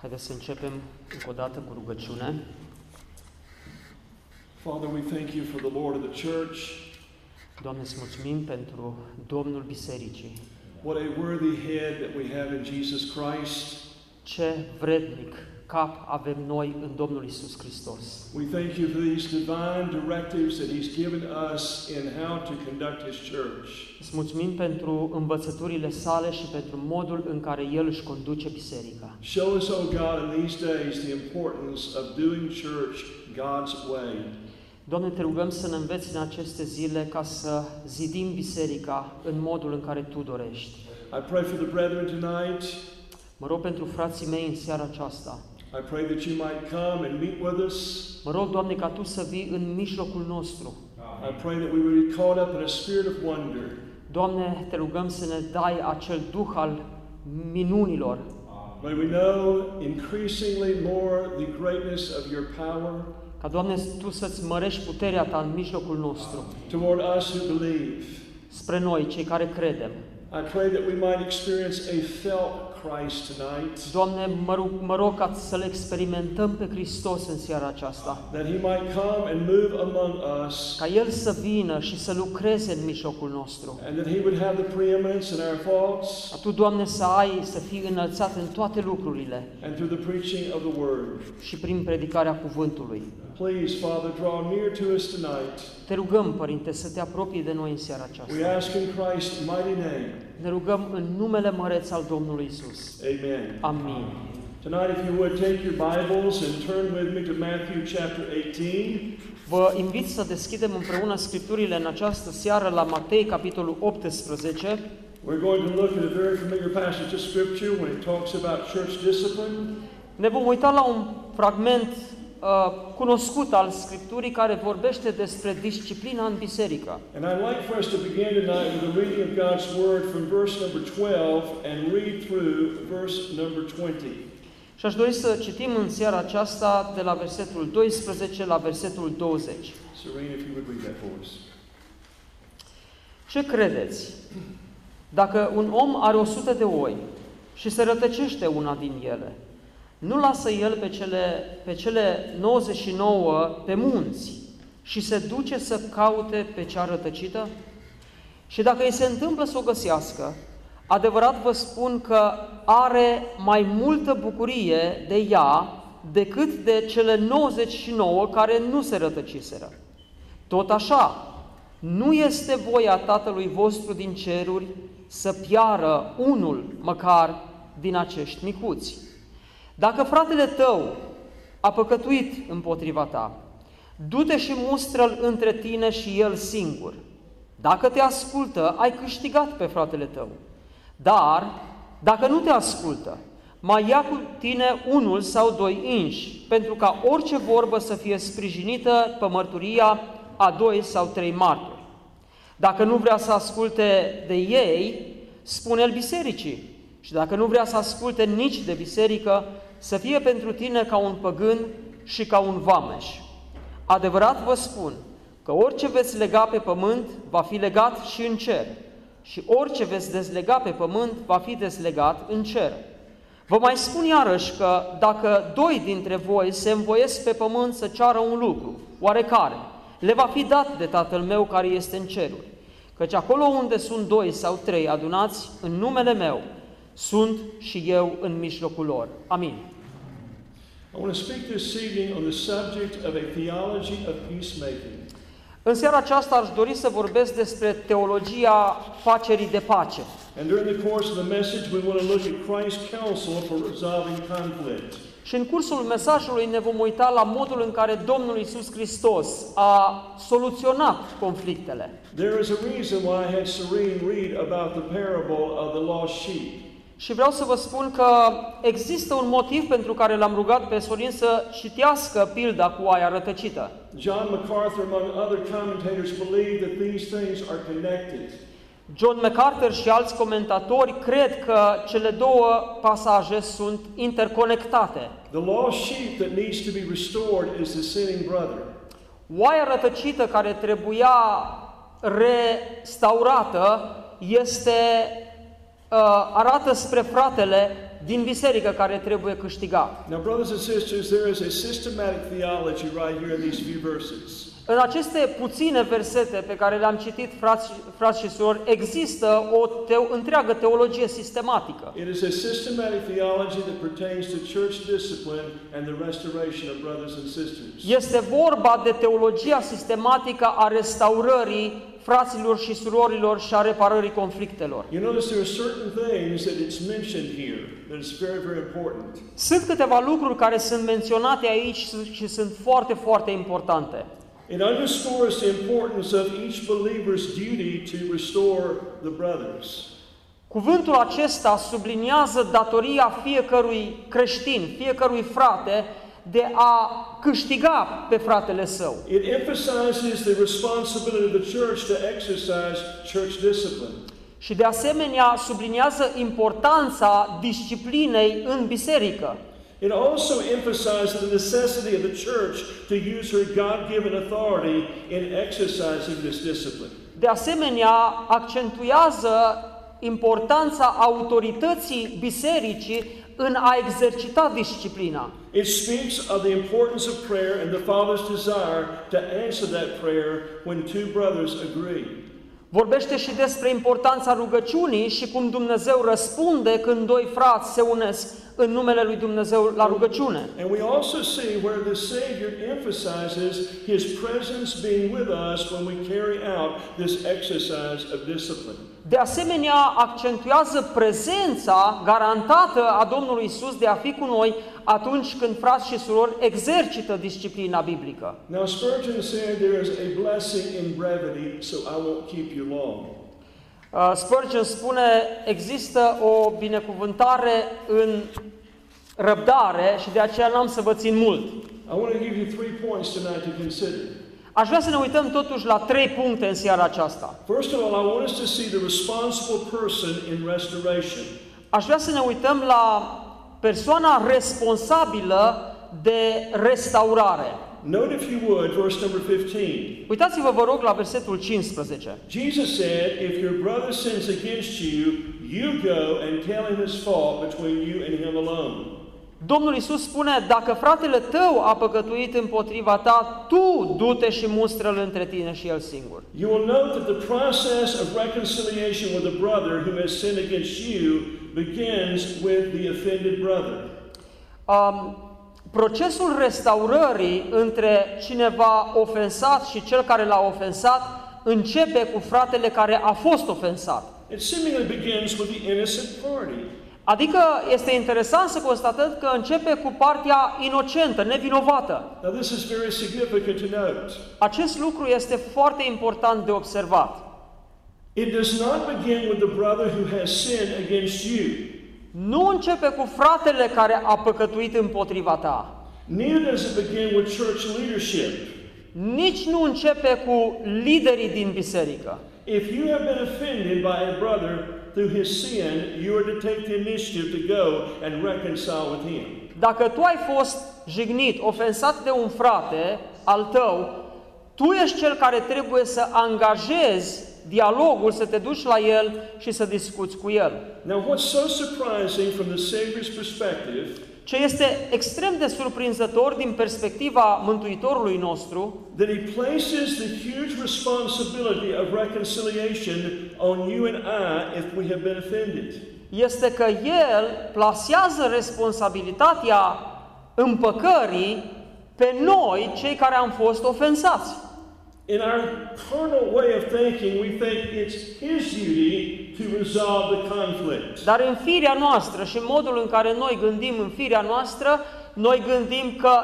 Haideți să începem încă o dată cu rugăciune. Father, we thank you for the Lord of the church. Doamne, îți mulțumim pentru Domnul Bisericii. What a worthy head that we have in Jesus Christ. Ce vrednic cap avem noi în Domnul Isus Hristos. We thank you for these divine directives that He's given us in how to conduct His church. Îți mulțumim pentru învățăturile sale și pentru modul în care El își conduce biserica. Show us, oh God, in these days the importance of doing church God's way. Doamne, te rugăm să ne înveți în aceste zile ca să zidim biserica în modul în care Tu dorești. I pray for the brethren tonight. Mă rog pentru frații mei în seara aceasta. I pray that you might come and meet with us. Mă rog, Doamne, ca Tu să vii în mijlocul nostru. I pray that we would be caught up in a spirit of wonder. Doamne, te rugăm să ne dai acel duh al minunilor. May we know increasingly more the greatness of your power Ca, Doamne, Tu să-ți mărești puterea Ta în mijlocul nostru, toward us who believe. spre noi, cei care credem. I pray that we might experience a felt Christ tonight, Doamne, mă rog, mă rog ca să-L experimentăm pe Hristos în seara aceasta. that He might come and move among us, Ca El să vină și să lucreze în mijlocul nostru. and that He would have the preeminence in our thoughts Ca Tu, Doamne, să ai, să fii înălțat în toate lucrurile and through the preaching of the Word. și prin predicarea cuvântului. Please, Father, draw near to us tonight. Te rugăm, Părinte, să te apropii de noi în seara We aceasta. ask in Christ's mighty name. Ne rugăm în numele măreț al Domnului Isus. Amen. Amin. Tonight, if you would take your Bibles and turn with me to Matthew chapter 18. Vă invit să deschidem împreună scripturile în această seară la Matei, capitolul 18. We're going to look at a very familiar passage of Scripture when it talks about church discipline. Ne vom uita la un fragment uh, cunoscut al Scripturii care vorbește despre disciplina în biserică. And I'd like for us to begin tonight with a reading of God's Word from verse number 12 and read through verse number 20. Și aș dori să citim în seara aceasta de la versetul 12 la versetul 20. Serene, if you would read that for us. Ce credeți? Dacă un om are o sută de oi și se rătăcește una din ele, nu lasă el pe cele, pe cele 99 pe munți și se duce să caute pe cea rătăcită? Și dacă îi se întâmplă să o găsească, adevărat vă spun că are mai multă bucurie de ea decât de cele 99 care nu se rătăciseră. Tot așa, nu este voia Tatălui vostru din ceruri să piară unul măcar din acești micuți. Dacă fratele tău a păcătuit împotriva ta, du-te și mustră-l între tine și el singur. Dacă te ascultă, ai câștigat pe fratele tău. Dar, dacă nu te ascultă, mai ia cu tine unul sau doi inși, pentru ca orice vorbă să fie sprijinită pe mărturia a doi sau trei martori. Dacă nu vrea să asculte de ei, spune-l bisericii. Și dacă nu vrea să asculte nici de biserică, să fie pentru tine ca un păgân și ca un vameș. Adevărat vă spun că orice veți lega pe pământ va fi legat și în cer, și orice veți dezlega pe pământ va fi dezlegat în cer. Vă mai spun iarăși că dacă doi dintre voi se învoiesc pe pământ să ceară un lucru, oarecare, le va fi dat de Tatăl meu care este în ceruri. Căci acolo unde sunt doi sau trei adunați în numele meu, sunt și eu în mijlocul lor. Amin. I want to speak this evening on the subject of a theology of peacemaking. În seara aceasta aș dori să vorbesc despre teologia facerii de pace. And during the course of the message, we want to look at Christ's counsel for resolving conflict. Și în cursul mesajului ne vom uita la modul în care Domnul Isus Hristos a soluționat conflictele. There is a reason why I had Serene read about the parable of the lost sheep. Și vreau să vă spun că există un motiv pentru care l-am rugat pe Sorin să citească pilda cu oaia rătăcită. John MacArthur, among other commentators, believe that these things are connected. John MacArthur și alți comentatori cred că cele două pasaje sunt interconectate. The lost sheep that needs to be restored is the sinning brother. Oaia rătăcită care trebuia restaurată este, uh, arată spre fratele din biserică care trebuie câștigat. Now, brothers and sisters, there is a systematic theology right here in these few verses. În aceste puține versete pe care le-am citit, frați, frați și surori, există o teo, întreagă teologie sistematică. It is a systematic theology that pertains to church discipline and the restoration of brothers and sisters. Este vorba de teologia sistematică a restaurării fraților și surorilor și a reparării conflictelor. You notice there are certain things that it's mentioned here that is very, very important. Sunt câteva lucruri care sunt menționate aici și sunt foarte, foarte importante. It underscores the importance of each believer's duty to restore the brothers. Cuvântul acesta subliniază datoria fiecărui creștin, fiecărui frate, de a câștiga pe fratele său. It emphasizes the responsibility of the church to exercise church discipline. Și de asemenea subliniază importanța disciplinei în biserică. It also emphasizes the necessity of the church to use her God given authority in exercising this discipline. De asemenea, accentuează importanța autorității bisericii în a exercita disciplina. It speaks of the importance of prayer and the Father's desire to answer that prayer when two brothers agree. Vorbește și despre importanța rugăciunii și cum Dumnezeu răspunde când doi frați se unesc în numele lui Dumnezeu la rugăciune. And we also see where the Savior emphasizes His presence being with us when we carry out this exercise of discipline. De asemenea, accentuează prezența garantată a Domnului Isus de a fi cu noi atunci când frați și surori exercită disciplina biblică. Now, Spurgeon said there is a blessing in brevity, so I won't keep you long. Uh, Spurgeon spune, există o binecuvântare în răbdare și de aceea n-am să vă țin mult. I want to give you three points tonight to consider. Aș vrea să ne uităm totuși la trei puncte în seara aceasta. First of all, I want us to see the responsible person in restoration. Aș vrea să ne uităm la persoana responsabilă de restaurare. Note, if you would, verse number 15. Uitați-vă, vă rog, la versetul 15. Jesus said, If your brother sins against you, you go and tell him his fault between you and him alone. Domnul Isus spune, dacă fratele tău a păcătuit împotriva ta, tu du-te și mustră-l între tine și el singur. You will note that the process of reconciliation with a brother who has sinned against you begins with the offended brother. Um, procesul restaurării între cineva ofensat și cel care l-a ofensat începe cu fratele care a fost ofensat. It seemingly begins with the innocent party. Adică este interesant să constatăm că începe cu partea inocentă, nevinovată. Now, this is very significant to note. Acest lucru este foarte important de observat. It does not begin with the brother who has sinned against you. Nu începe cu fratele care a păcătuit împotriva ta. Neither does it begin with church leadership. Nici nu începe cu liderii din biserică. If you have been offended by a brother through his sin, you are to take the initiative to go and reconcile with him. Dacă tu ai fost jignit, ofensat de un frate al tău, tu ești cel care trebuie să angajezi dialogul, să te duci la el și să discuți cu el. Now, what's so surprising from the Savior's perspective Ce este extrem de surprinzător din perspectiva Mântuitorului nostru, that he places the huge responsibility of reconciliation on you and I if we have been offended. este că El plasează responsabilitatea împăcării pe noi, cei care am fost ofensați. In our carnal way of thinking, we think it's his duty to resolve the conflict. Dar în firea noastră și în modul în care noi gândim în firea noastră, noi gândim că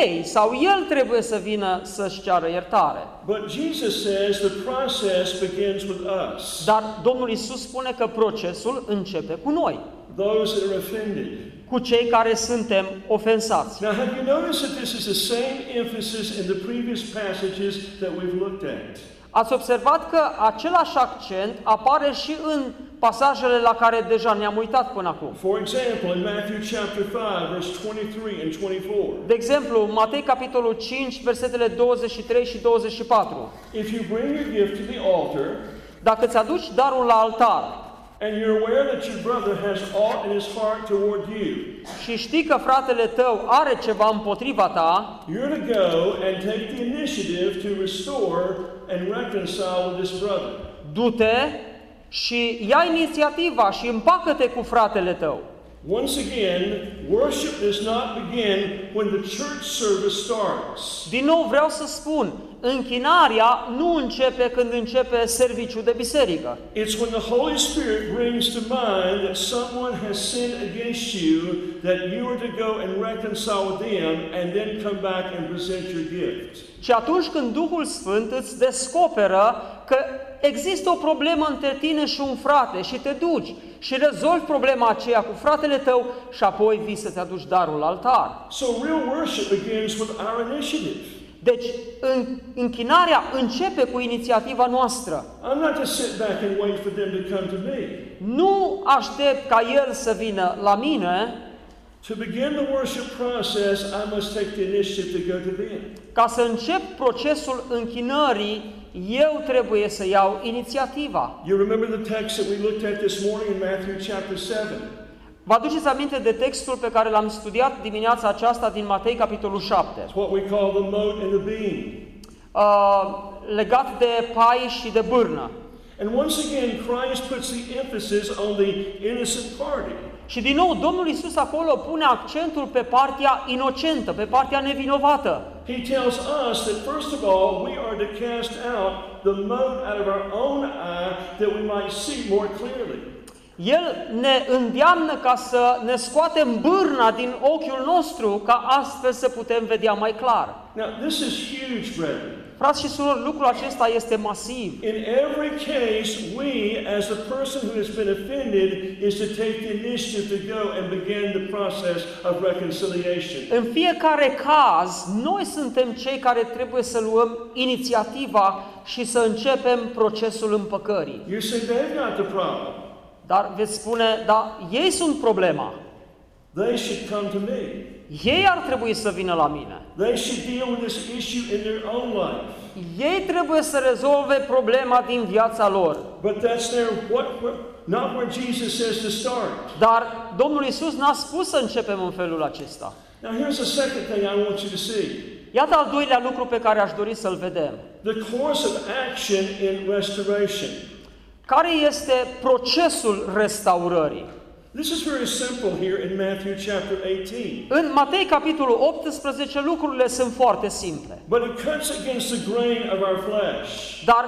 ei sau el trebuie să vină să-și ceară iertare. But Jesus says the process begins with us. Dar Domnul Isus spune că procesul începe cu noi. Those that are offended. cu cei care suntem ofensați. Now, have you noticed that this is the same emphasis in the previous passages that we've looked at? Ați observat că același accent apare și în pasajele la care deja ne-am uitat până acum. For example, in Matthew chapter 5, verse 23 and 24. De exemplu, Matei capitolul 5, versetele 23 și 24. If you bring your gift to the altar, Dacă ți aduci darul la altar and you're aware that your brother has aught in his heart toward you, și știi că fratele tău are ceva împotriva ta, you're to go and take the initiative to restore and reconcile with this brother. du-te și ia inițiativa și împacă-te cu fratele tău. Once again, worship does not begin when the church service starts. Din nou vreau să spun, închinarea nu începe când începe serviciul de biserică. It's when the Holy Spirit brings to mind that someone has sinned against you, that you are to go and reconcile with them and then come back and present your gift. Și atunci când Duhul Sfânt îți descoperă că există o problemă între tine și un frate și te duci și rezolvi problema aceea cu fratele tău și apoi vii să-ți aduci darul la altar. So real worship begins with our initiative. Deci, în, închinarea începe cu inițiativa noastră. I'm not to sit back and wait for them to come to me. Nu aștept ca El să vină la mine To begin the worship process, I must take the initiative to go to them. ca să încep procesul închinării, eu trebuie să iau inițiativa. You remember the text that we looked at this morning in Matthew chapter 7. Vă aduceți aminte de textul pe care l-am studiat dimineața aceasta din Matei, capitolul 7, It's what we call the mote and the beam. uh, legat de pai și de bârnă. And once again, Christ puts the emphasis on the innocent party. Și din nou, Domnul Isus acolo pune accentul pe partea inocentă, pe partea nevinovată. He tells us that first of all, we are to cast out the mote out of our own eye that we might see more clearly. El ne îndeamnă ca să ne scoatem bârna din ochiul nostru, ca astfel să putem vedea mai clar. Now, this is huge, brethren. Frați și surori, lucrul acesta este masiv. In every case, we, as the person who has been offended, is to take the initiative to go and begin the process of reconciliation. În fiecare caz, noi suntem cei care trebuie să luăm inițiativa și să începem procesul împăcării. You say they've got the problem. Dar veți spune, da, ei sunt problema. They should come to me. Ei ar trebui să vină la mine. They should deal with this issue in their own life. Ei trebuie să rezolve problema din viața lor. But that's their what, what not where Jesus says to start. Dar Domnul Isus n-a spus să începem în felul acesta. Now here's the second thing I want you to see. Iată al doilea lucru pe care aș dori să-l vedem. The course of action in restoration. Care este procesul restaurării? This is very simple here in Matthew chapter 18. În Matei, capitolul 18, lucrurile sunt foarte simple. But it cuts against the grain of our flesh. Dar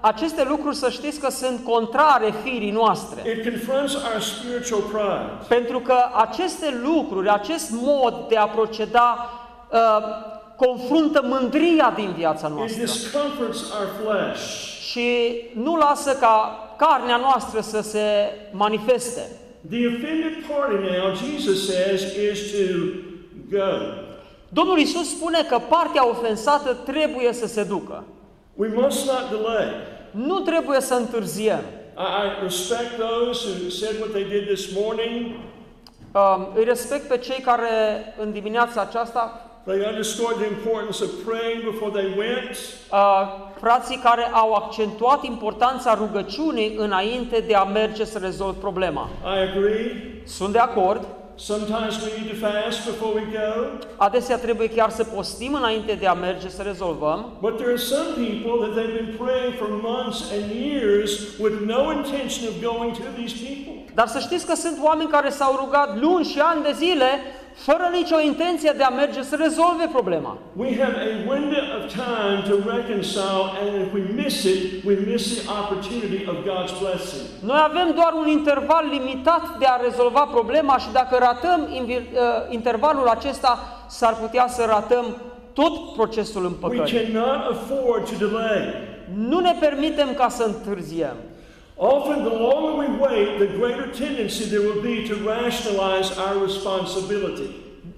aceste lucruri să știți că sunt contrare firii noastre. It confronts our spiritual pride. Pentru că aceste lucruri, acest mod de a proceda, uh, confruntă mândria din viața It noastră discomforts our flesh. Și nu lasă ca carnea noastră să se manifeste. The offended party now, Jesus says, is to go. Domnul Isus spune că partea ofensată trebuie să se ducă. We must not delay. Nu trebuie să întârziem. I, I respect those who said what they did this morning. Um, îi respect pe cei care în dimineața aceasta, They underscored the importance of praying before they went. uh, frații care au accentuat importanța rugăciunii înainte de a merge să rezolv problema. I agree. Sunt de acord. Sometimes we need to fast before we go. Adesea trebuie chiar să postim înainte de a merge să rezolvăm. But there are some people that they've been praying for months and years with no intention of going to these people. Dar să știți că sunt oameni care s-au rugat luni și ani de zile fără nicio intenție de a merge să rezolve problema. We have a window of time to reconcile, and if we miss it, we miss the opportunity of God's blessing. Noi avem doar un interval limitat de a rezolva problema și dacă ratăm invi- uh, intervalul acesta, s-ar putea să ratăm tot procesul We împăcării. cannot afford to delay. Nu ne permitem ca să întârziem. Often, the longer we wait, the greater tendency there will be to rationalize our responsibility.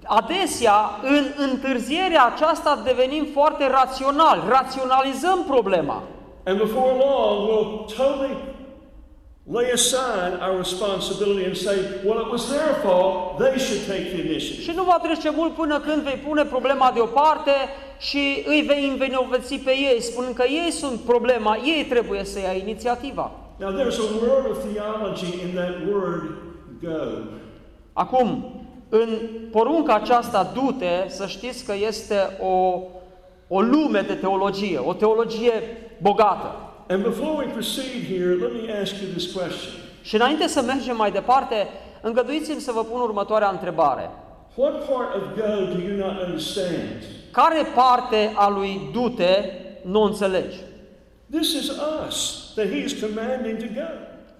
Adesea, în întârzierea aceasta devenim foarte raționali, raționalizăm problema. And before long, we'll totally lay aside our responsibility and say, well, it was their fault, they should take the initiative. Și nu va trece mult până când vei pune problema deoparte și îi vei învinovăți pe ei, spunând că ei sunt problema, ei trebuie să ia inițiativa. Now, there's a world of theology in that word, go. Acum, în porunca aceasta, du-te, să știți că este o, o lume de teologie, o teologie bogată. And before we proceed here, let me ask you this question. Și înainte să mergem mai departe, îngăduiți-mi să vă pun următoarea întrebare. What part of go do you not understand? Care parte a lui du-te nu înțelegi? This is us that He is commanding to go.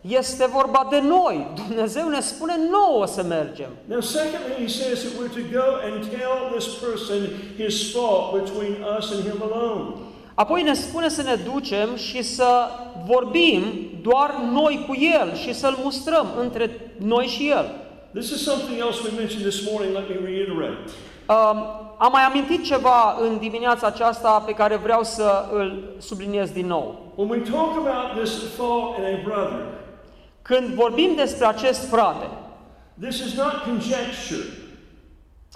Este vorba de noi. Dumnezeu ne spune nouă să mergem. Now, secondly, He says that we're to go and tell this person his fault between us and Him alone. Apoi ne spune să ne ducem și să vorbim doar noi cu El și să-L mustrăm între noi și El. This is something else we mentioned this morning. Let me reiterate. Um, am mai amintit ceva în dimineața aceasta pe care vreau să îl subliniez din nou. When we talk about this fault in a brother, Când vorbim despre acest frate, this is not conjecture.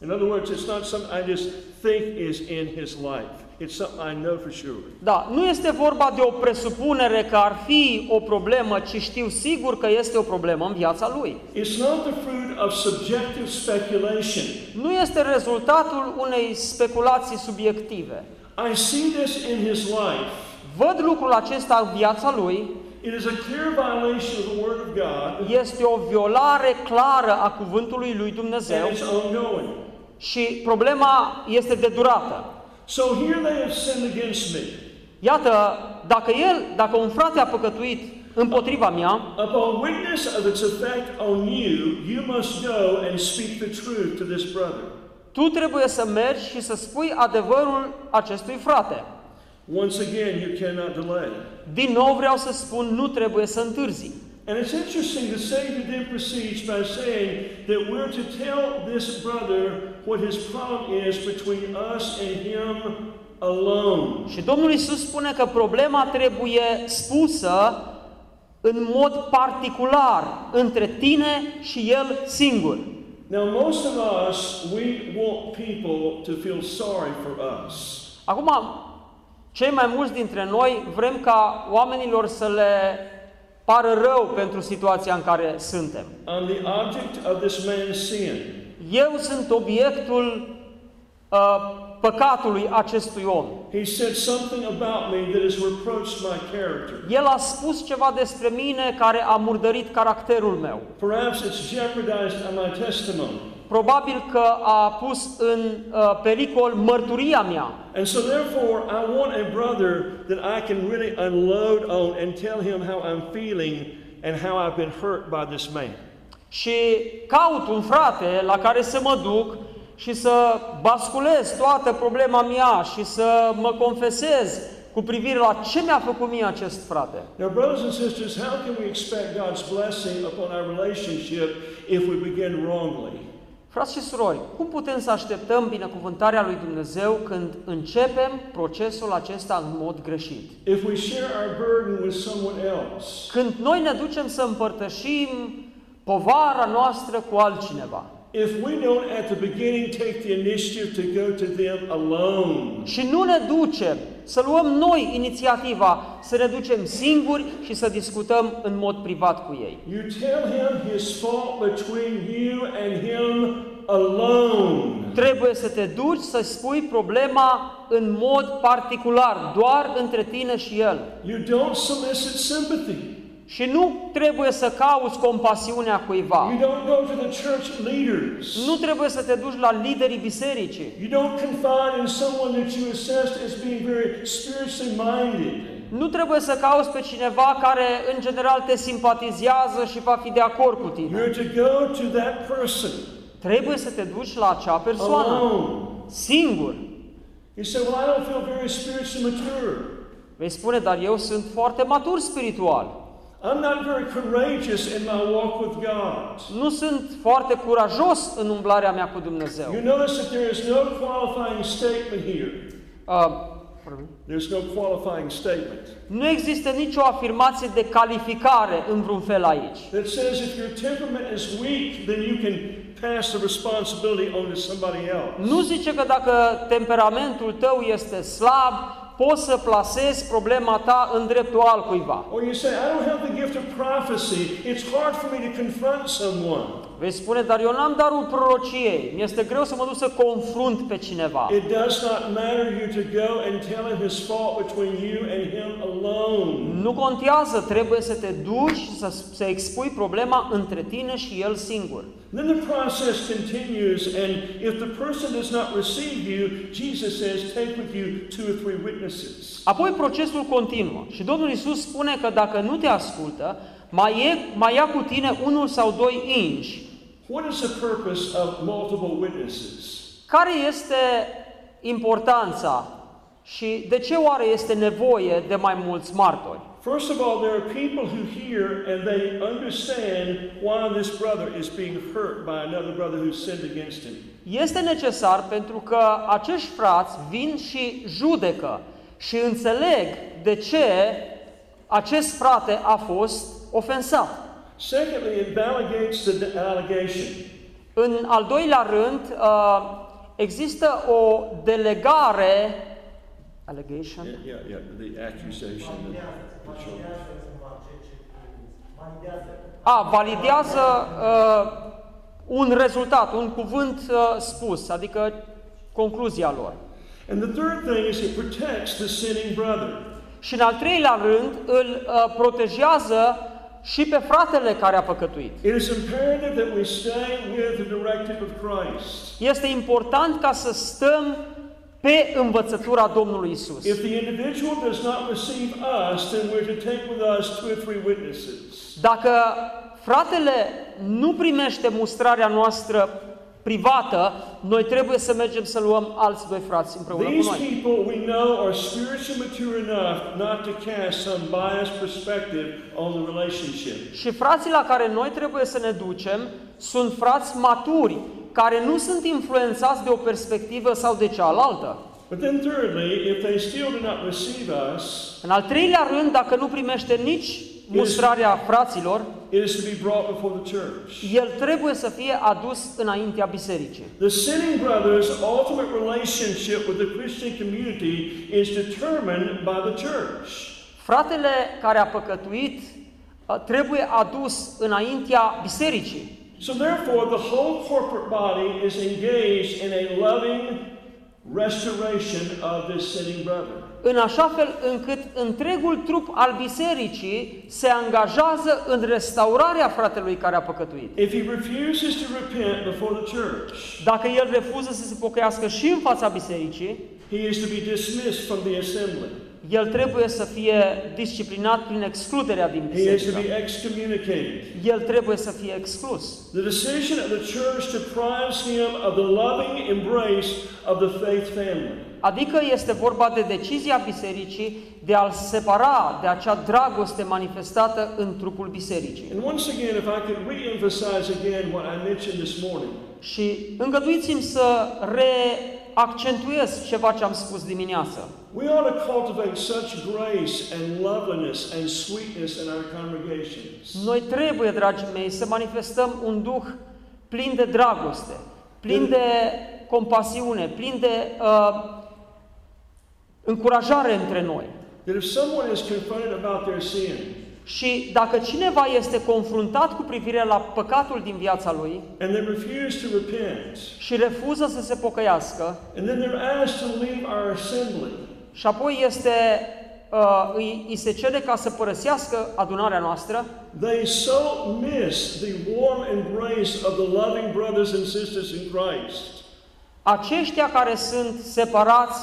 In other words, it's not something I just think is in his life. It's something I know for sure. da, nu este vorba de o presupunere că ar fi o problemă, ci știu sigur că este o problemă în viața lui. It's not the fruit of subjective speculation. Nu este rezultatul unei speculații subiective. I see this in his life. Văd lucrul acesta în viața lui, It is a clear violation of the Word of God, este o violare clară a cuvântului lui Dumnezeu and it's ongoing. și problema este de durată. So here they have sinned against me. Iată, dacă el, dacă un frate a păcătuit împotriva mea, Upon witness of its effect on you, you must go and speak the truth to this brother. tu trebuie să mergi și să spui adevărul acestui frate. Once again, you cannot delay. Din nou vreau să spun, nu trebuie să întârzi. And it's interesting, the Savior then proceeds by saying that we're to tell this brother what his problem is between us and him alone. Și Domnul Isus spune că problema trebuie spusă în mod particular între tine și el singur. Now, most of us, we want people to feel sorry for us. Acum, cei mai mulți dintre noi vrem ca oamenilor să le pară rău pentru situația în care suntem. I'm the object of this man's sin. Eu sunt obiectul uh, păcatului acestui om. He said something about me that has reproached my character. El a spus ceva despre mine care a murdărit caracterul meu. Perhaps it's jeopardized my testimony. Probabil că a pus în uh, pericol mărturia mea. And so, therefore, I want a brother that I can really unload on and tell him how I'm feeling and how I've been hurt by this man. Și caut un frate la care să mă duc și să basculez toată problema mea și să mă confesez cu privire la ce mi-a făcut mie acest frate. Now, brothers and sisters, how can we expect God's blessing upon our relationship if we begin wrongly? Frați și surori, cum putem să așteptăm binecuvântarea lui Dumnezeu când începem procesul acesta în mod greșit? If we share our burden with someone else, Când noi ne ducem să împărtășim povara noastră cu altcineva if we don't at the beginning take the initiative to go to them alone, și nu ne ducem să luăm noi inițiativa, să ne ducem singuri și să discutăm în mod privat cu ei. you tell him his fault between you and him alone. Trebuie să te duci să spui problema în mod particular, doar între tine și el. You don't solicit sympathy. Și nu trebuie să cauți compasiunea You cuiva. don't go to the church leaders. Nu trebuie să te duci la liderii bisericii. You don't confide in someone that you assessed as being very spiritually minded. Nu trebuie să cauți pe cineva care în general te simpatizează și va fi de acord cu tine. You're to go to that person Trebuie să te duci la acea persoană, alone. singur. You say, Well, I don't feel very spiritually mature. Vei spune, dar eu sunt foarte matur spiritual. I'm not very courageous in my walk with God. Nu sunt foarte curajos în umblarea mea cu Dumnezeu. You notice that there is no qualifying statement here. Uh, pardon. There's no qualifying statement nu există nicio afirmație de calificare în vreun fel aici. that says if your temperament is weak, then you can pass the responsibility on to somebody else. Nu zice că dacă temperamentul tău este slab, poți să plasezi problema ta în dreptul altcuiva. Or you say, I don't have the gift of prophecy. It's hard for me to confront someone. Vei spune, dar eu n-am darul prorociei. Mi-este greu să mă duc să confrunt pe cineva. It does not matter you to go and tell him his fault between you and him alone. Nu contează, trebuie să te duci și să, să expui problema între tine și el singur. Then the process continues, and if the person does not receive you, Jesus says, take with you two or three witnesses. Apoi procesul continuă și Domnul Isus spune că dacă nu te ascultă, mai, e, mai ia cu tine unul sau doi inși. What is the purpose of multiple witnesses? Care este importanța și de ce oare este nevoie de mai mulți martori? First of all, there are people who hear and they understand why this brother is being hurt by another brother who sinned against him. Este necesar pentru că acești frați vin și judecă și înțeleg de ce acest frate a fost ofensat. Secondly, it validates the allegation. În al doilea rând, uh, există o delegare allegation. Yeah, yeah, yeah, the accusation. of the children. A, validează uh, un rezultat, un cuvânt uh, spus, adică concluzia lor. And the third thing is it protects the sinning brother. Și în al treilea rând, îl uh, protejează și pe fratele care a păcătuit. It is imperative that we stay with the directive of Christ. Este important ca să stăm pe învățătura Domnului Isus. If the individual does not receive us, then we're to take with us two or three witnesses. Dacă fratele nu primește mustrarea noastră privată, noi trebuie să mergem să luăm alți doi frați împreună cu These noi. people we know are spiritually mature enough not to cast some biased perspective on the relationship. Și frații la care noi trebuie să ne ducem sunt frați maturi, care nu sunt influențați de o perspectivă sau de cealaltă. But then, thirdly, if they still do not receive us, În al treilea rând, dacă nu primește nici mustrarea fraților, it is to be brought before the church. el trebuie să fie adus înaintea bisericii. The sinning brother's ultimate relationship with the Christian community is determined by the church. Fratele care a păcătuit uh, trebuie adus înaintea bisericii. So, therefore, the whole corporate body is engaged in a loving restoration of this sinning brother. În așa fel încât întregul trup al bisericii se angajează în restaurarea fratelui care a păcătuit. If he refuses to repent before the church, Dacă el refuză să se pocăiască și în fața bisericii, he is to be dismissed from the assembly. El trebuie să fie disciplinat prin excluderea din He is to biserică. be excommunicated. El trebuie să fie exclus. The decision of the church deprives him of the loving embrace of the faith family. Adică este vorba de decizia bisericii de a-l separa de acea dragoste manifestată în trupul bisericii. And once again, if I could re-emphasize again what I mentioned this morning, Și îngăduiți-mi să reaccentuez ceva ce am spus dimineață. we ought to cultivate such grace and loveliness and sweetness in our congregations. Noi trebuie, dragii mei, să manifestăm un duh plin de dragoste, plin de compasiune, plin de uh, încurajare între noi. That if someone is confronted about their sin, Și dacă cineva este confruntat cu privire la păcatul din viața lui and they refuse to repent, și refuză să se pocăiască and then they're asked to leave our assembly, și apoi este, uh, îi, îi se cere ca să părăsească adunarea noastră, they so miss the warm embrace of the loving brothers and sisters in Christ. aceștia care sunt separați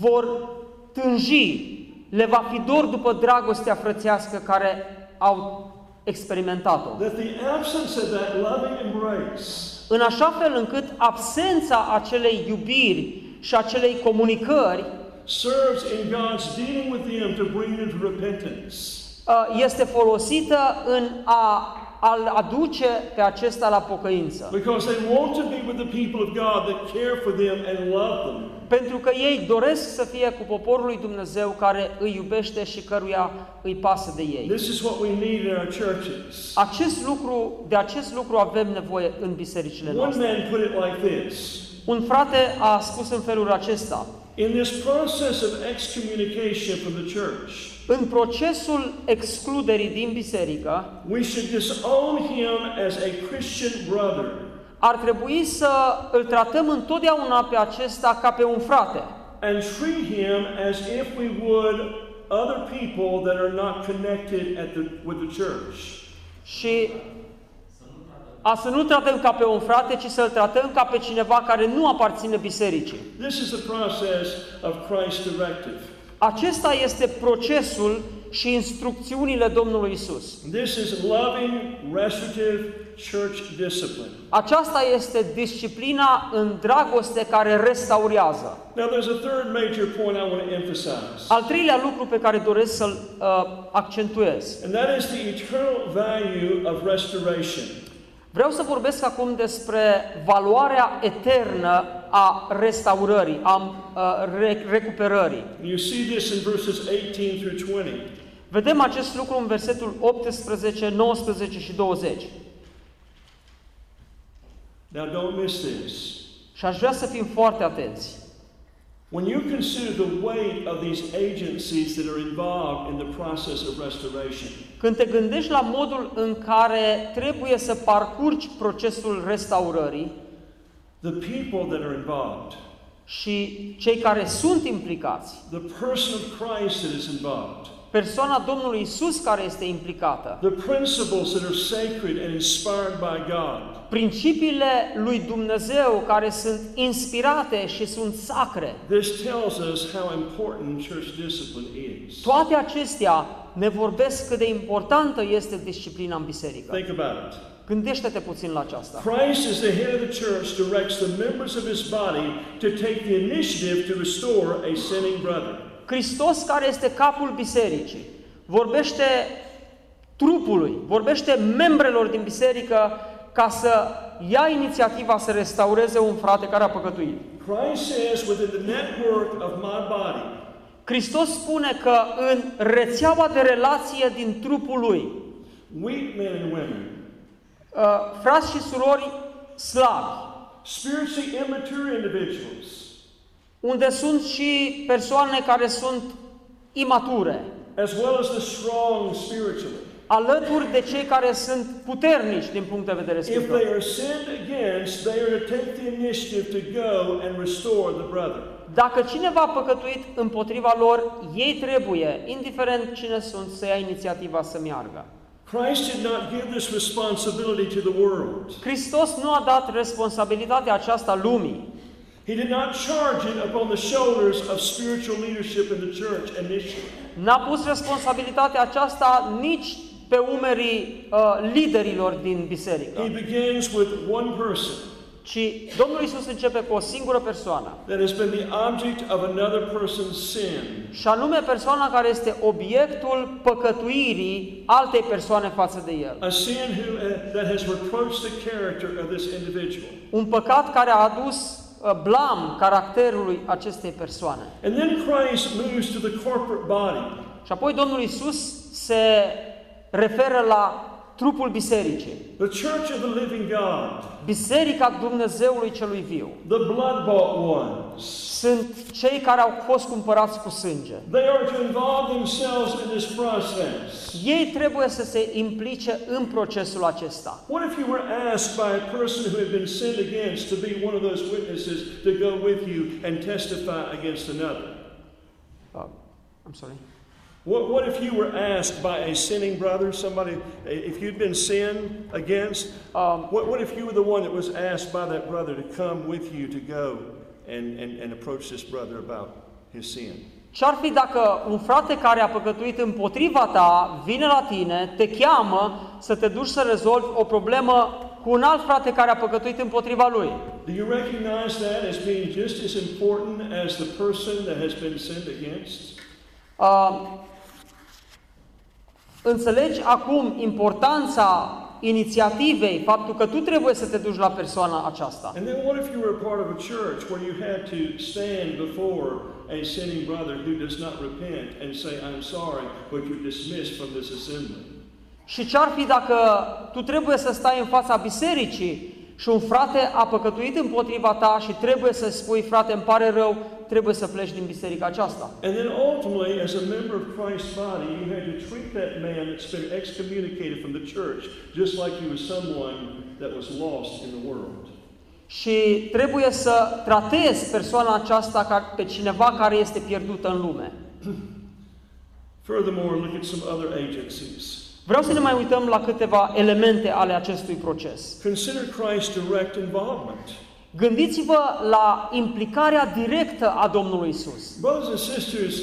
vor tânji, le va fi dor după dragostea frățească care au experimentat-o. That the absence of that loving embrace În așa fel încât absența acelei iubiri și acelei comunicări serves in God's dealing with them to bring them to repentance. uh, este folosită în a a-l aduce pe acesta la pocăință. Because they want to be with the people of God that care for them and love them. Pentru că ei doresc să fie cu poporul lui Dumnezeu care îi iubește și căruia îi pasă de ei. This is what we need in our churches. Acest lucru, de acest lucru avem nevoie în bisericile One noastre. man put it like this. Un frate a spus în felul acesta, In this process of excommunication from the church, în procesul excluderii din biserică, we should disown him as a Christian brother. ar trebui să îl tratăm întotdeauna pe acesta ca pe un frate and treat him as if we would other people that are not connected at the, with the church. și a să nu tratăm ca pe un frate, ci să-l tratăm ca pe cineva care nu aparține bisericii. This is the process of Christ's directive. Acesta este procesul și instrucțiunile Domnului Isus. This is loving, restorative church discipline. Aceasta este disciplina în dragoste care restaurează. Now, there's a third major point I want to emphasize, Al treilea lucru pe care doresc să-l uh, accentuez. and that is the eternal value of restoration. Vreau să vorbesc acum despre valoarea eternă a restaurării, a uh, re- recuperării. You see this in verses 18 through 20. Vedem acest lucru în versetul 18, 19 și 20. Now, don't miss this. Și aș vrea să fim foarte atenți. When you consider the weight of these agencies that are involved in the process of restoration, Când te gândești la modul în care trebuie să parcurgi procesul restaurării the people that are involved, și cei care sunt implicați, the person of Christ that is involved, persoana Domnului Isus care este implicată, the principles that are sacred and inspired by God, principiile lui Dumnezeu care sunt inspirate și sunt sacre, this tells us how important church discipline is. toate acestea ne vorbesc cât de importantă este disciplina în biserică. Think about it. Gândește-te puțin la aceasta. Christ, as the head of the church, directs the members of his body to take the initiative to restore a sinning brother. Hristos, care este capul bisericii, vorbește trupului, vorbește membrelor din biserică ca să ia inițiativa să restaureze un frate care a păcătuit. Christ says, within the network of my body, Hristos spune că în rețeaua de relație din trupul lui, weak men and women, uh, frați și surori slabi, spiritually immature individuals, unde sunt și persoane care sunt imature, as well as the strong spiritually. alături de cei care sunt puternici din punct de vedere If they spiritual. are sinned against, they are to take the initiative to go and restore the brother. Dacă cineva a păcătuit împotriva lor, ei trebuie, indiferent cine sunt, să ia inițiativa să meargă. Christ did not give this responsibility to the world. Hristos nu a dat responsabilitatea aceasta lumii. He did not charge it upon the shoulders of spiritual leadership in the church initially. N-a pus responsabilitatea aceasta nici pe umerii uh, liderilor din He biserică, begins with one person ci Domnul Isus începe cu o singură persoană, that has been the object of another person's sin. și anume persoana care este obiectul păcătuirii altei persoane față de el. A sin who, uh, that has reproached the character of this individual. Un păcat care a adus uh, blam caracterului acestei persoane. And then Christ moves to the corporate body. Și apoi Domnul Isus se referă la trupul bisericii. The church of the living God, Biserica Dumnezeului celui viu. the blood bought ones. Sunt cei care au fost cumpărați cu sânge. They are to involve themselves in this process. Ei trebuie să se implice în procesul acesta. What if you were asked by a person who had been sinned against to be one of those witnesses to go with you and testify against another? Uh, I'm sorry. What, what if you were asked by a sinning brother, somebody, if you'd been sinned against, Um, what, what if you were the one that was asked by that brother to come with you to go and, and, and approach this brother about his sin? Ce-ar fi dacă un frate care a păcătuit împotriva ta vine la tine, te cheamă să te duci să rezolvi o problemă cu un alt frate care a păcătuit împotriva lui? Do you recognize that as being just as important as the person that has been sinned against? Uh, Înțelegi acum importanța inițiativei, faptul că tu trebuie să te duci la persoana aceasta. And then what if you were a part of a church where you had to stand before a sinning brother who does not repent and say, I'm sorry, but you're dismissed from this assembly? Și ce-ar fi dacă tu trebuie să stai în fața bisericii și un frate a păcătuit împotriva ta și trebuie să spui, frate, îmi pare rău, trebuie să pleci din biserica aceasta. And then ultimately, as a member of Christ's body, you had to treat that man that's been excommunicated from the church just like he was someone that was lost in the world. Și trebuie să tratezi persoana aceasta ca pe cineva care este pierdută în lume. Furthermore, look at some other agencies. Vreau să ne mai uităm la câteva elemente ale acestui proces. Consider Christ's direct involvement. Gândiți-vă la implicarea directă a Domnului Isus. Brothers and sisters,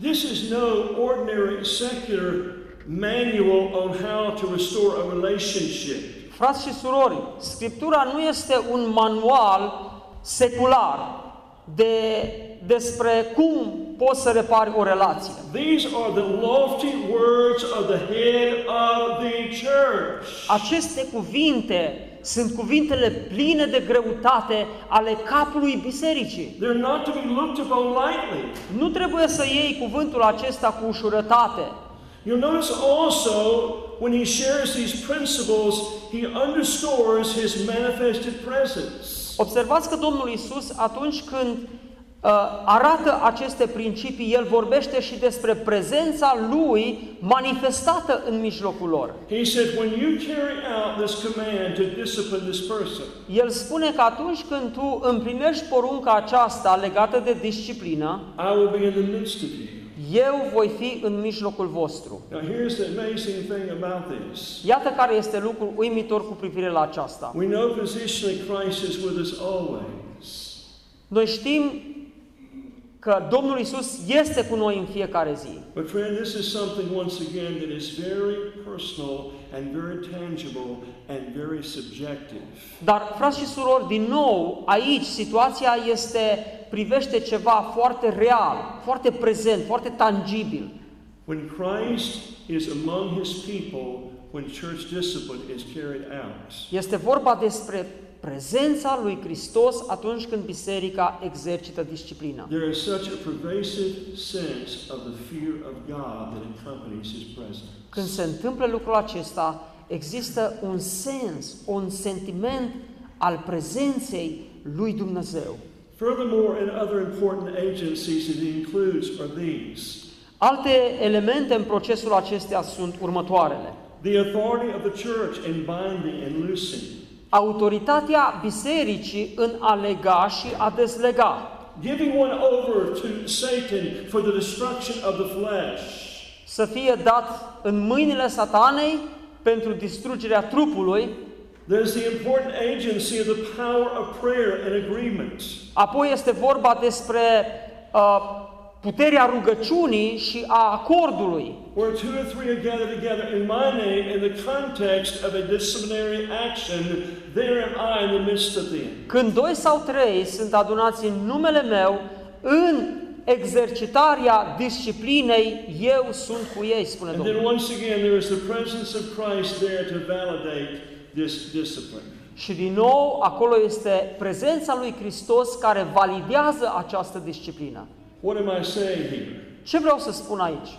this is no ordinary secular manual on how to restore a relationship. Frați și surori, Scriptura nu este un manual secular de, despre cum poți să repari o relație. These are the lofty words of the head of the church. Aceste cuvinte sunt cuvintele pline de greutate ale capului bisericii. They're not to be looked upon lightly. Nu trebuie să iei cuvântul acesta cu ușurătate. You'll notice also when he shares these principles, he underscores his manifested presence. Observați că Domnul Isus atunci când uh, arată aceste principii, El vorbește și despre prezența Lui manifestată în mijlocul lor. He said, when you carry out this command to discipline this person, El spune că atunci când tu împlinești porunca aceasta legată de disciplină, I will be in the midst of you. eu voi fi în mijlocul vostru. Now, here's the amazing thing about this. Iată care este lucrul uimitor cu privire la aceasta. We know positionally Christ is with us always. Noi știm că Domnul Isus este cu noi în fiecare zi. But friend, this is something once again that is very personal and very tangible and very subjective. Dar, frați și surori, din nou, aici situația este, privește ceva foarte real, foarte prezent, foarte tangibil. When Christ is among his people, when church discipline is carried out, Este vorba despre prezența lui Hristos atunci când biserica exercită disciplina. there is such a pervasive sense of the fear of God that accompanies his presence. Când se întâmplă lucrul acesta, există un sens, un sentiment al prezenței lui Dumnezeu. Furthermore, in other important agencies it includes are these. Alte elemente în procesul acestea sunt următoarele. The authority of the church in binding and loosing. Autoritatea bisericii în a lega și a dezlega. Giving one over to Satan for the destruction of the flesh. Să fie dat în mâinile satanei pentru distrugerea trupului, There's the important agency of the power of prayer and agreement. apoi este vorba despre uh, puterea rugăciunii și a acordului. Where two or three are gathered together in my name in the context of a disciplinary action, there am I in the midst of them. Când doi sau trei sunt adunați în numele meu, în exercitarea disciplinei, eu sunt cu ei, spune And then Domnul. once again, there is the presence of Christ there to validate this discipline. Și din nou, acolo este prezența lui Hristos care validează această disciplină. What am I saying here? Ce vreau să spun aici?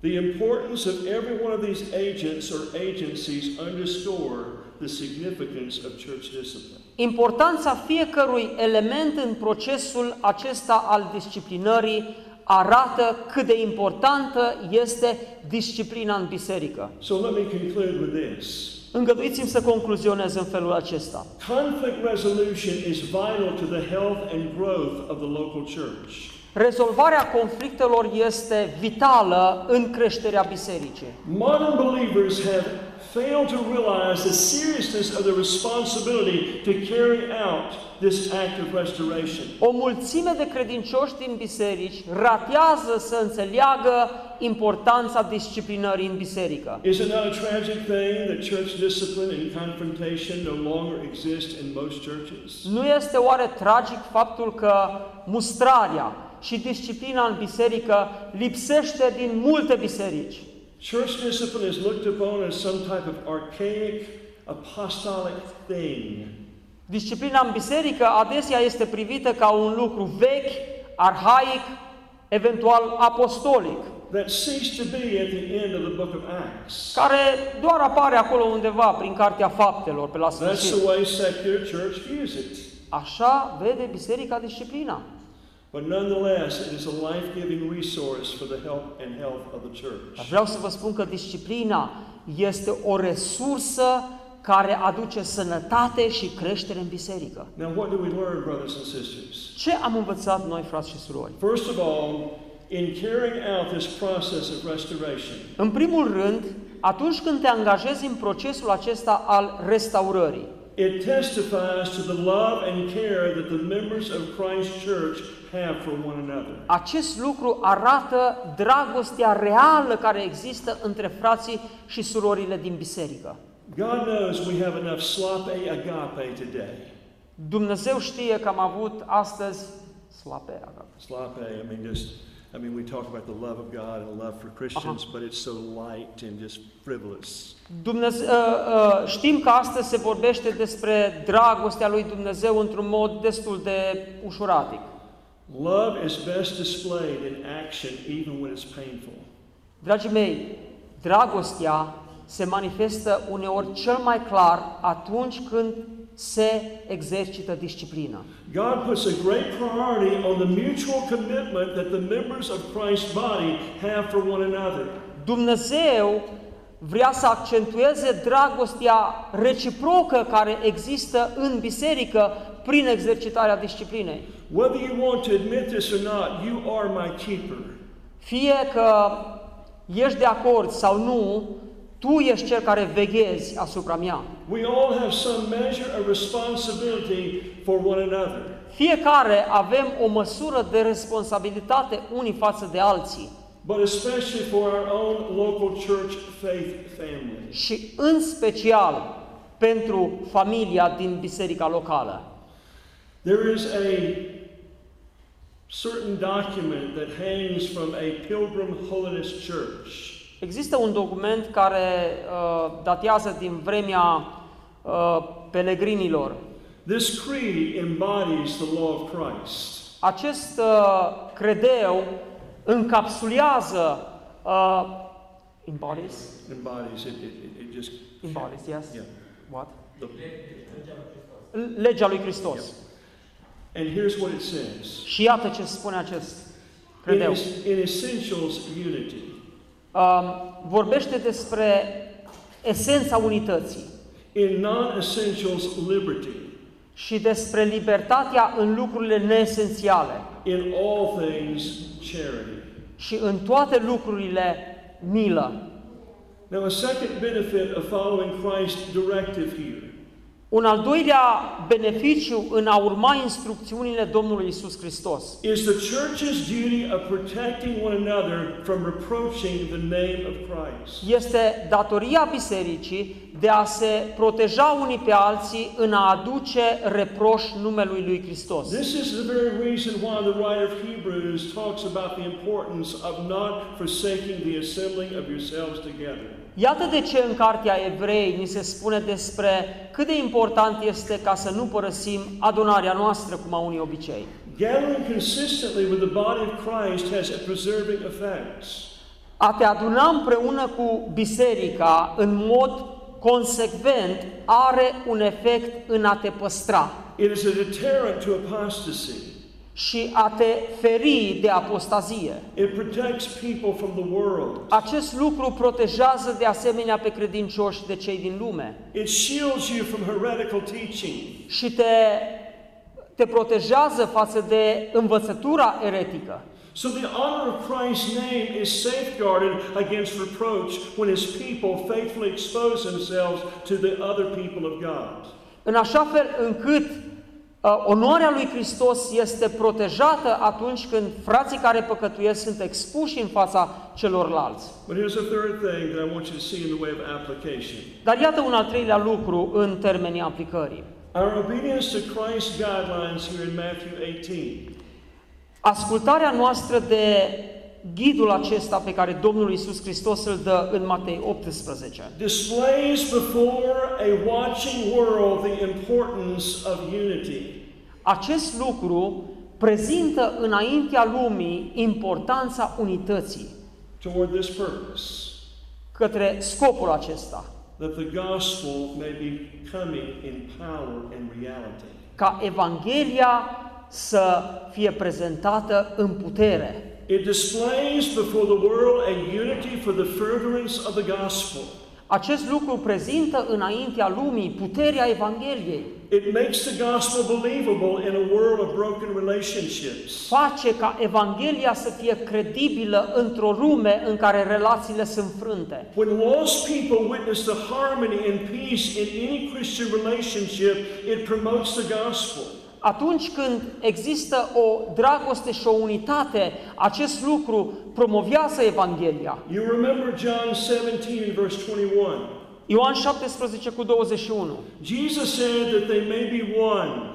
The importance of every one of these agents or agencies underscore the significance of church discipline. Importanța fiecărui element în procesul acesta al disciplinării arată cât de importantă este disciplina în biserică. So let me conclude with this. Îngăduiți-mi să concluzionez în felul acesta. Conflict resolution is vital to the health and growth of the local church. Rezolvarea conflictelor este vitală în creșterea bisericii. Modern believers have failed to realize the seriousness of the responsibility to carry out this act of restoration. O mulțime de credincioși din biserici ratează să înțeleagă importanța disciplinării în biserică. Is it not a tragic thing that church discipline and confrontation no longer exist in most churches? Nu este oare tragic faptul că mustrarea și disciplina în biserică lipsește din multe biserici? Church discipline is looked upon as some type of archaic, apostolic thing. Disciplina în biserică adesea este privită ca un lucru vechi, arhaic, eventual apostolic, that ceased to be at the end of the book of Acts. care doar apare acolo undeva prin Cartea Faptelor, pe la That's sfârșit. the way secular church views it. Așa vede biserica disciplina. But nonetheless, it is a life-giving resource for the health and health of the Dar church. vreau să vă spun că disciplina este o resursă care aduce sănătate și creștere în biserică. Now, what do we learn, brothers and sisters? Ce am învățat noi, frați și surori? First of all, in carrying out this process of restoration, În primul rând, atunci când te angajezi în procesul acesta al restaurării, it testifies to the love and care that the members of Christ's church have for one another. acest lucru arată dragostea reală care există între frații și surorile din biserică. God knows we have enough slope agape today. Dumnezeu știe că am avut astăzi slape, agape. Slope, I mean, just, I mean, we talk about the love of God and love for Christians, but it's so light and just frivolous. Dumnezeu, uh, uh, știm că astăzi se vorbește despre dragostea lui Dumnezeu într-un mod destul de ușuratic. Love is best displayed in action, even when it's painful. Dragii mei, dragostea se manifestă uneori cel mai clar atunci când se exercită disciplina. God puts a great priority on the mutual commitment that the members of Christ's body have for one another. Dumnezeu vrea să accentueze dragostea reciprocă care există în biserică prin exercitarea disciplinei. Whether you want to admit this or not, you are my keeper. Fie că ești de acord sau nu, tu ești cel care veghezi asupra mea. We all have some measure of responsibility for one another. Fiecare avem o măsură de responsabilitate unii față de alții but especially for our own local church faith family. și în special pentru familia din biserica locală. There is a certain document that hangs from a Pilgrim Holiness Church. Există un document care uh, datează din vremea uh, pelegrinilor. This creed embodies the law of Christ. Acest uh, credeu încapsulează uh, embodies, Embodies it, it, it, it just embodies, yes. yeah. What? The, Legea lui Hristos. And here's what it says. Și iată ce spune acest In, credeu. es- in essentials, unity. Um, vorbește despre esența unității In non-essentials, liberty. și despre libertatea în lucrurile neesențiale In all things, charity. și în toate lucrurile milă. Now, a second benefit of following Christ's directive here Un al doilea beneficiu în a urma instrucțiunile Domnului Isus Hristos is the church's duty of protecting one another from reproaching the name of Christ. este datoria bisericii de a se proteja unii pe alții în a aduce reproș numelui lui Hristos. This is the very reason why the writer of Hebrews talks about the importance of not forsaking the assembling of yourselves together. Iată de ce în Cartea Evrei ni se spune despre cât de important este ca să nu părăsim adunarea noastră, cum au unii obicei. Gathering consistently with the body of Christ has a preserving effect. A te aduna împreună cu biserica în mod consecvent are un efect în a te păstra It is a deterrent to apostasy. Și a te feri de apostazie. It protects people from the world. Acest lucru protejează de asemenea pe credincioși de cei din lume It shields you from heretical teaching. și te, te protejează față de învățătura eretică. So the honor of Christ's name is safeguarded against reproach when his people faithfully expose themselves to the other people of God. În așa fel încât uh, onoarea lui Hristos este protejată atunci când frații care păcătuiesc sunt expuși în fața celorlalți. But here's a third thing that I want you to see in the way of application. Dar iată un al treilea lucru în termenii aplicării. Our obedience to Christ's guidelines here in Matthew 18 Ascultarea noastră de ghidul acesta pe care Domnul Isus Hristos îl dă în Matei 18. displays before a watching world the importance of unity. Acest lucru prezintă înaintea lumii importanța unității toward this purpose, către scopul acesta, that the gospel may be coming in power and reality. ca Evanghelia să fie prezentată în putere. It displays before the world a unity for the furtherance of the gospel. Acest lucru prezintă înaintea lumii puterea Evangheliei. It makes the gospel believable in a world of broken relationships. Face ca Evanghelia să fie credibilă într-o lume în care relațiile sunt frânte. When lost people witness the harmony and peace in any Christian relationship, it promotes the gospel. Atunci când există o dragoste și o unitate, acest lucru promovează Evanghelia. You remember John 17 and verse 21. Ioan 17 cu 21. Jesus said that they may be one.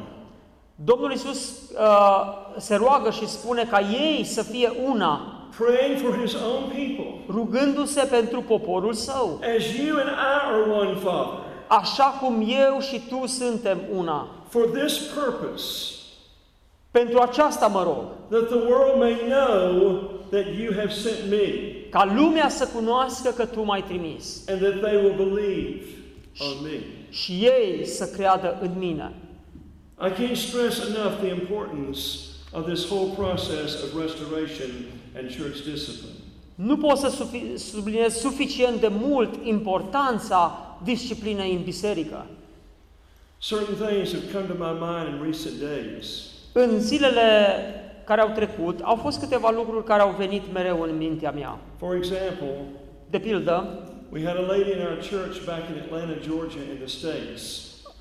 Domnul Isus uh, se roagă și spune ca ei să fie una, praying for his own people. rugându-se pentru poporul său, As you and I are one, Father, așa cum eu și tu suntem una. For this purpose, Pentru aceasta mă rog, that the world may know that you have sent me, ca lumea să cunoască că tu m-ai trimis and that they will believe on me. și ei să creadă în mine. I can't stress enough the importance of this whole process of restoration and church discipline. Nu pot să sufi- subliniez suficient de mult importanța disciplinei în biserică. Certain things have come to my mind in recent days. În zilele care au trecut, au fost câteva lucruri care au venit mereu în mintea mea. For example, De pildă, we had a lady in our church back in Atlanta, Georgia, in the States.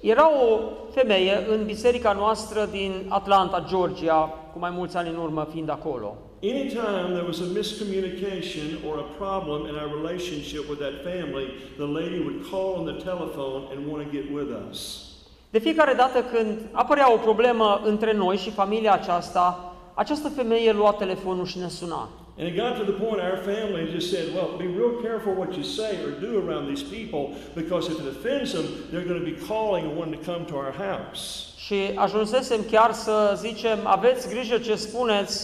era o femeie în biserica noastră din Atlanta, Georgia, cu mai mulți ani în urmă fiind acolo. Anytime there was a miscommunication or a problem in our relationship with that family, the lady would call on the telephone and want to get with us. De fiecare dată când apărea o problemă între noi și familia aceasta, această femeie lua telefonul și ne suna. And it got to the point our family just said, well, be real careful what you say or do around these people because if it offends them, they're going to be calling and wanting to come to our house. Și ajunsesem chiar să zicem, aveți grijă ce spuneți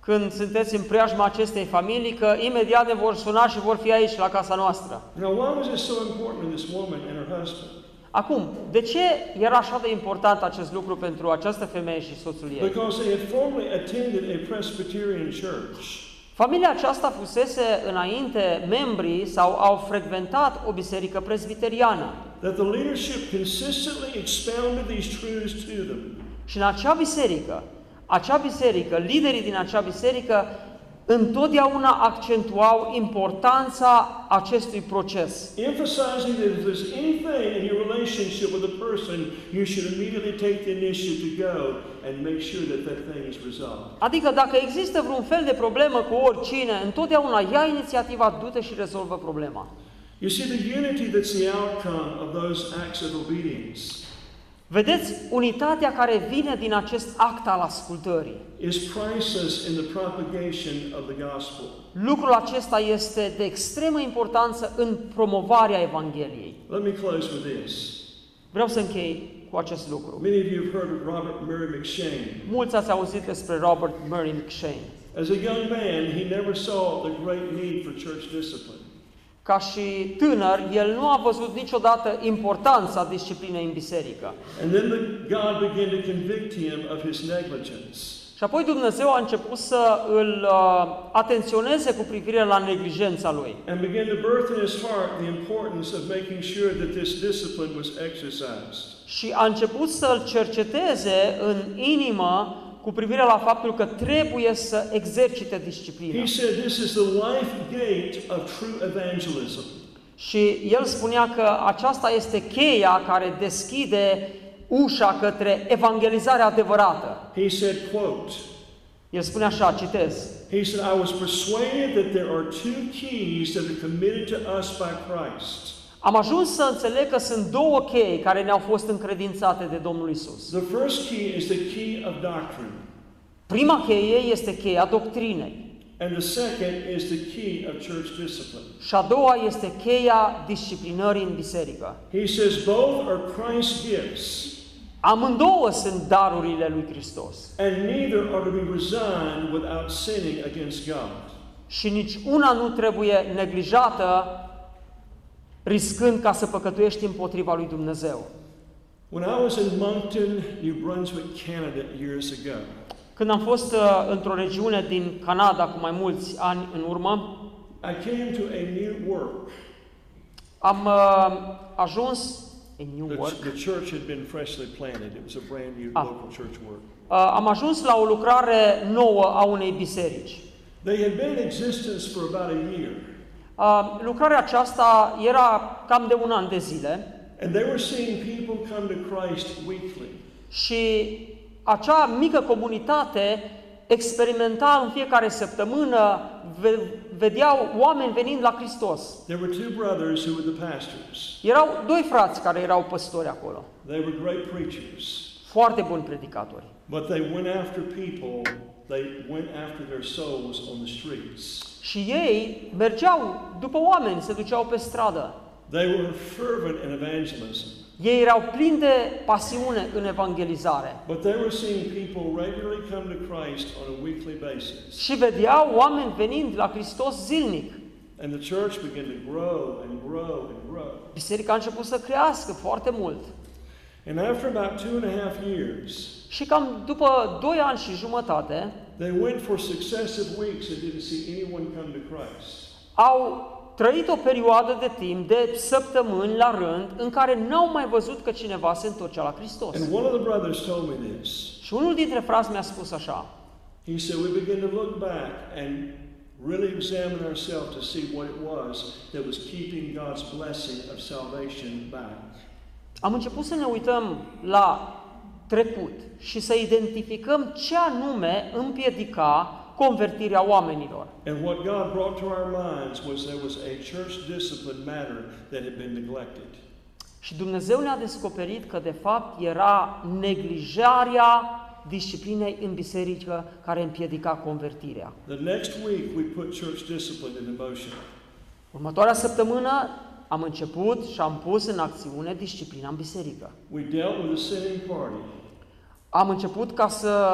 când sunteți în preajma acestei familii, că imediat ne vor suna și vor fi aici, la casa noastră. Now, why was it so important to this woman and her husband? Acum, de ce era așa de important acest lucru pentru această femeie și soțul ei? Because they had formerly attended a Presbyterian church. Familia aceasta fusese înainte membrii sau au frecventat o biserică presbiteriană. That the leadership consistently expounded these truths to them. Și în acea biserică, acea biserică, liderii din acea biserică întotdeauna accentuau importanța acestui proces. Emphasizing that if there's anything in your relationship with a person, you should immediately take the initiative to go and make sure that that thing is resolved. Adică dacă există vreun fel de problemă cu oricine, întotdeauna ia inițiativa, du-te și rezolvă problema. You see, the unity that's the outcome of those acts of obedience Vedeți, unitatea care vine din acest act al ascultării. is priceless in the propagation of the gospel. Lucrul acesta este de extremă importanță în promovarea Evangheliei. Let me close with this. Vreau să închei cu acest lucru. Many of you have heard of Robert Murray McShane. Mulți ați auzit despre Robert Murray McShane. As a young man, he never saw the great need for church discipline. Ca și tânăr, el nu a văzut niciodată importanța disciplinei în biserică. And then the, God began to convict him of his negligence. Și apoi Dumnezeu a început să îl uh, atenționeze cu privire la neglijența lui. and began to birth in his heart the importance of making sure that this discipline was exercised. Și a început să-l cerceteze în inimă cu privire la faptul că trebuie să exercite disciplina. He said this is the life gate of true evangelism. Și el spunea că aceasta este cheia care deschide ușa către evangelizarea adevărată. He said, quote, El spune așa, citez. he said, I was persuaded that there are two keys that are committed to us by Christ. Am ajuns să înțeleg că sunt două chei care ne-au fost încredințate de Domnul Isus. The first key is the key of doctrine. Prima cheie este cheia doctrinei. And the second is the key of church discipline. Și a doua este cheia disciplinării în biserică. He says both are Christ's gifts, Amândouă sunt darurile lui Hristos. and neither are to be resigned without sinning against God. Și nici una nu trebuie neglijată riscând ca să păcătuiești împotriva lui Dumnezeu. When I was in Moncton, New Brunswick, Canada, years ago, Când am fost uh, într-o regiune din Canada cu mai mulți ani în urmă, I came to a new work. am uh, ajuns în New The, York, the church had been freshly planted. It was a brand new Ah. local church work. uh, am ajuns la o lucrare nouă a unei biserici. They had been in existence for about a year, Uh, lucrarea aceasta era cam de un an de zile and they were seeing people come to Christ weekly. și acea mică comunitate experimenta în fiecare săptămână, ve- vedeau oameni venind la Hristos. There were two brothers who were the pastors. Erau doi frați care erau păstori acolo, They were great preachers, foarte buni predicatori. but they went after people. They went after their souls on the streets. Și ei mergeau după oameni, se duceau pe stradă. They were fervent in evangelism, Ei erau plini de pasiune în evangelizare but they were seeing people regularly come to Christ on a weekly basis. și vedeau oameni venind la Hristos zilnic. And the church began to grow and grow and grow. Biserica a început să crească foarte mult. And after about two and a half years, Și cam după doi ani și jumătate, they went for successive weeks and didn't see anyone come to Christ. au trăit o perioadă de timp, de săptămâni la rând, în care n-au mai văzut că cineva se întorcea la Hristos. And one of the brothers told me this. Și unul dintre frați mi-a spus așa, He said, We began to look back and really examine ourselves to see what it was that was keeping God's blessing of salvation back. am început să ne uităm la trecut și să identificăm ce anume împiedica convertirea oamenilor. And what God brought to our minds was there was a church discipline matter that had been neglected. Și Dumnezeu ne-a descoperit că de fapt era neglijarea disciplinei în biserică care împiedica convertirea. The next week, we put church discipline into motion. Următoarea săptămână am început și am pus în acțiune disciplina în biserică. We dealt with the sinning party. Am început ca să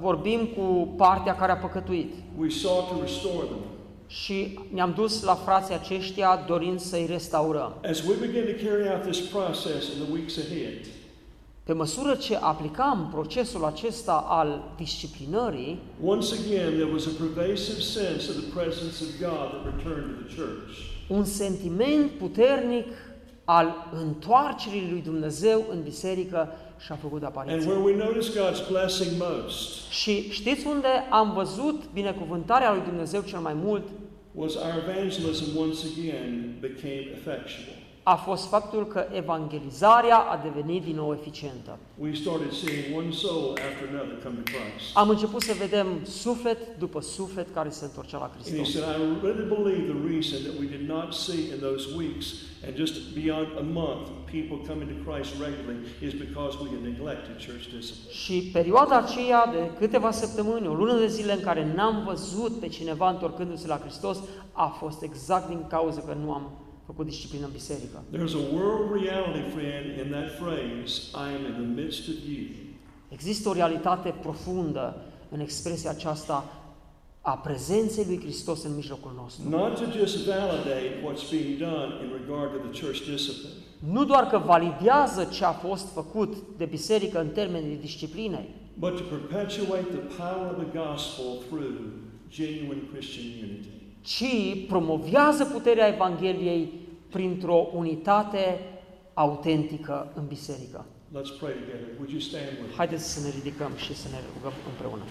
vorbim cu partea care a păcătuit We sought to restore them. și ne-am dus la frații aceștia dorind să-i restaurăm. As we begin to carry out this process in the weeks ahead, Pe măsură ce aplicam procesul acesta al disciplinării, once again there was a pervasive sense of the presence of God that returned to the church. un sentiment puternic al întoarcerii lui Dumnezeu în biserică și-a făcut And apariție. where we notice God's blessing most Și știți unde am văzut binecuvântarea lui Dumnezeu cel mai mult? was our evangelism once again became effectual. A fost faptul că evangelizarea a devenit din nou eficientă. We started seeing one soul after another come to Christ. Am început să vedem suflet după suflet care se întorcea la And he Hristos. said, I really believe the reason that we did not see in those weeks and just beyond a month people coming to Christ regularly is because we had neglected church discipline. Și perioada aceea de câteva săptămâni, o lună de zile în care n-am văzut pe cineva întorcându-se la Hristos, a fost exact din cauza că nu am făcut disciplină în biserică. There's a world reality, friend, in that phrase, I am in the midst of you. Există o realitate profundă în expresia aceasta a prezenței lui Hristos în mijlocul nostru. Not to just validate what's being done in regard to the church discipline, Nu doar că validează ce a fost făcut de biserică în termenii disciplinei, but to perpetuate the power of the gospel through genuine Christian unity. Ci promovează puterea Evangheliei printr-o unitate autentică în biserică. Let's pray together. Would you stand with me? Haideți să ne ridicăm și să ne rugăm împreună.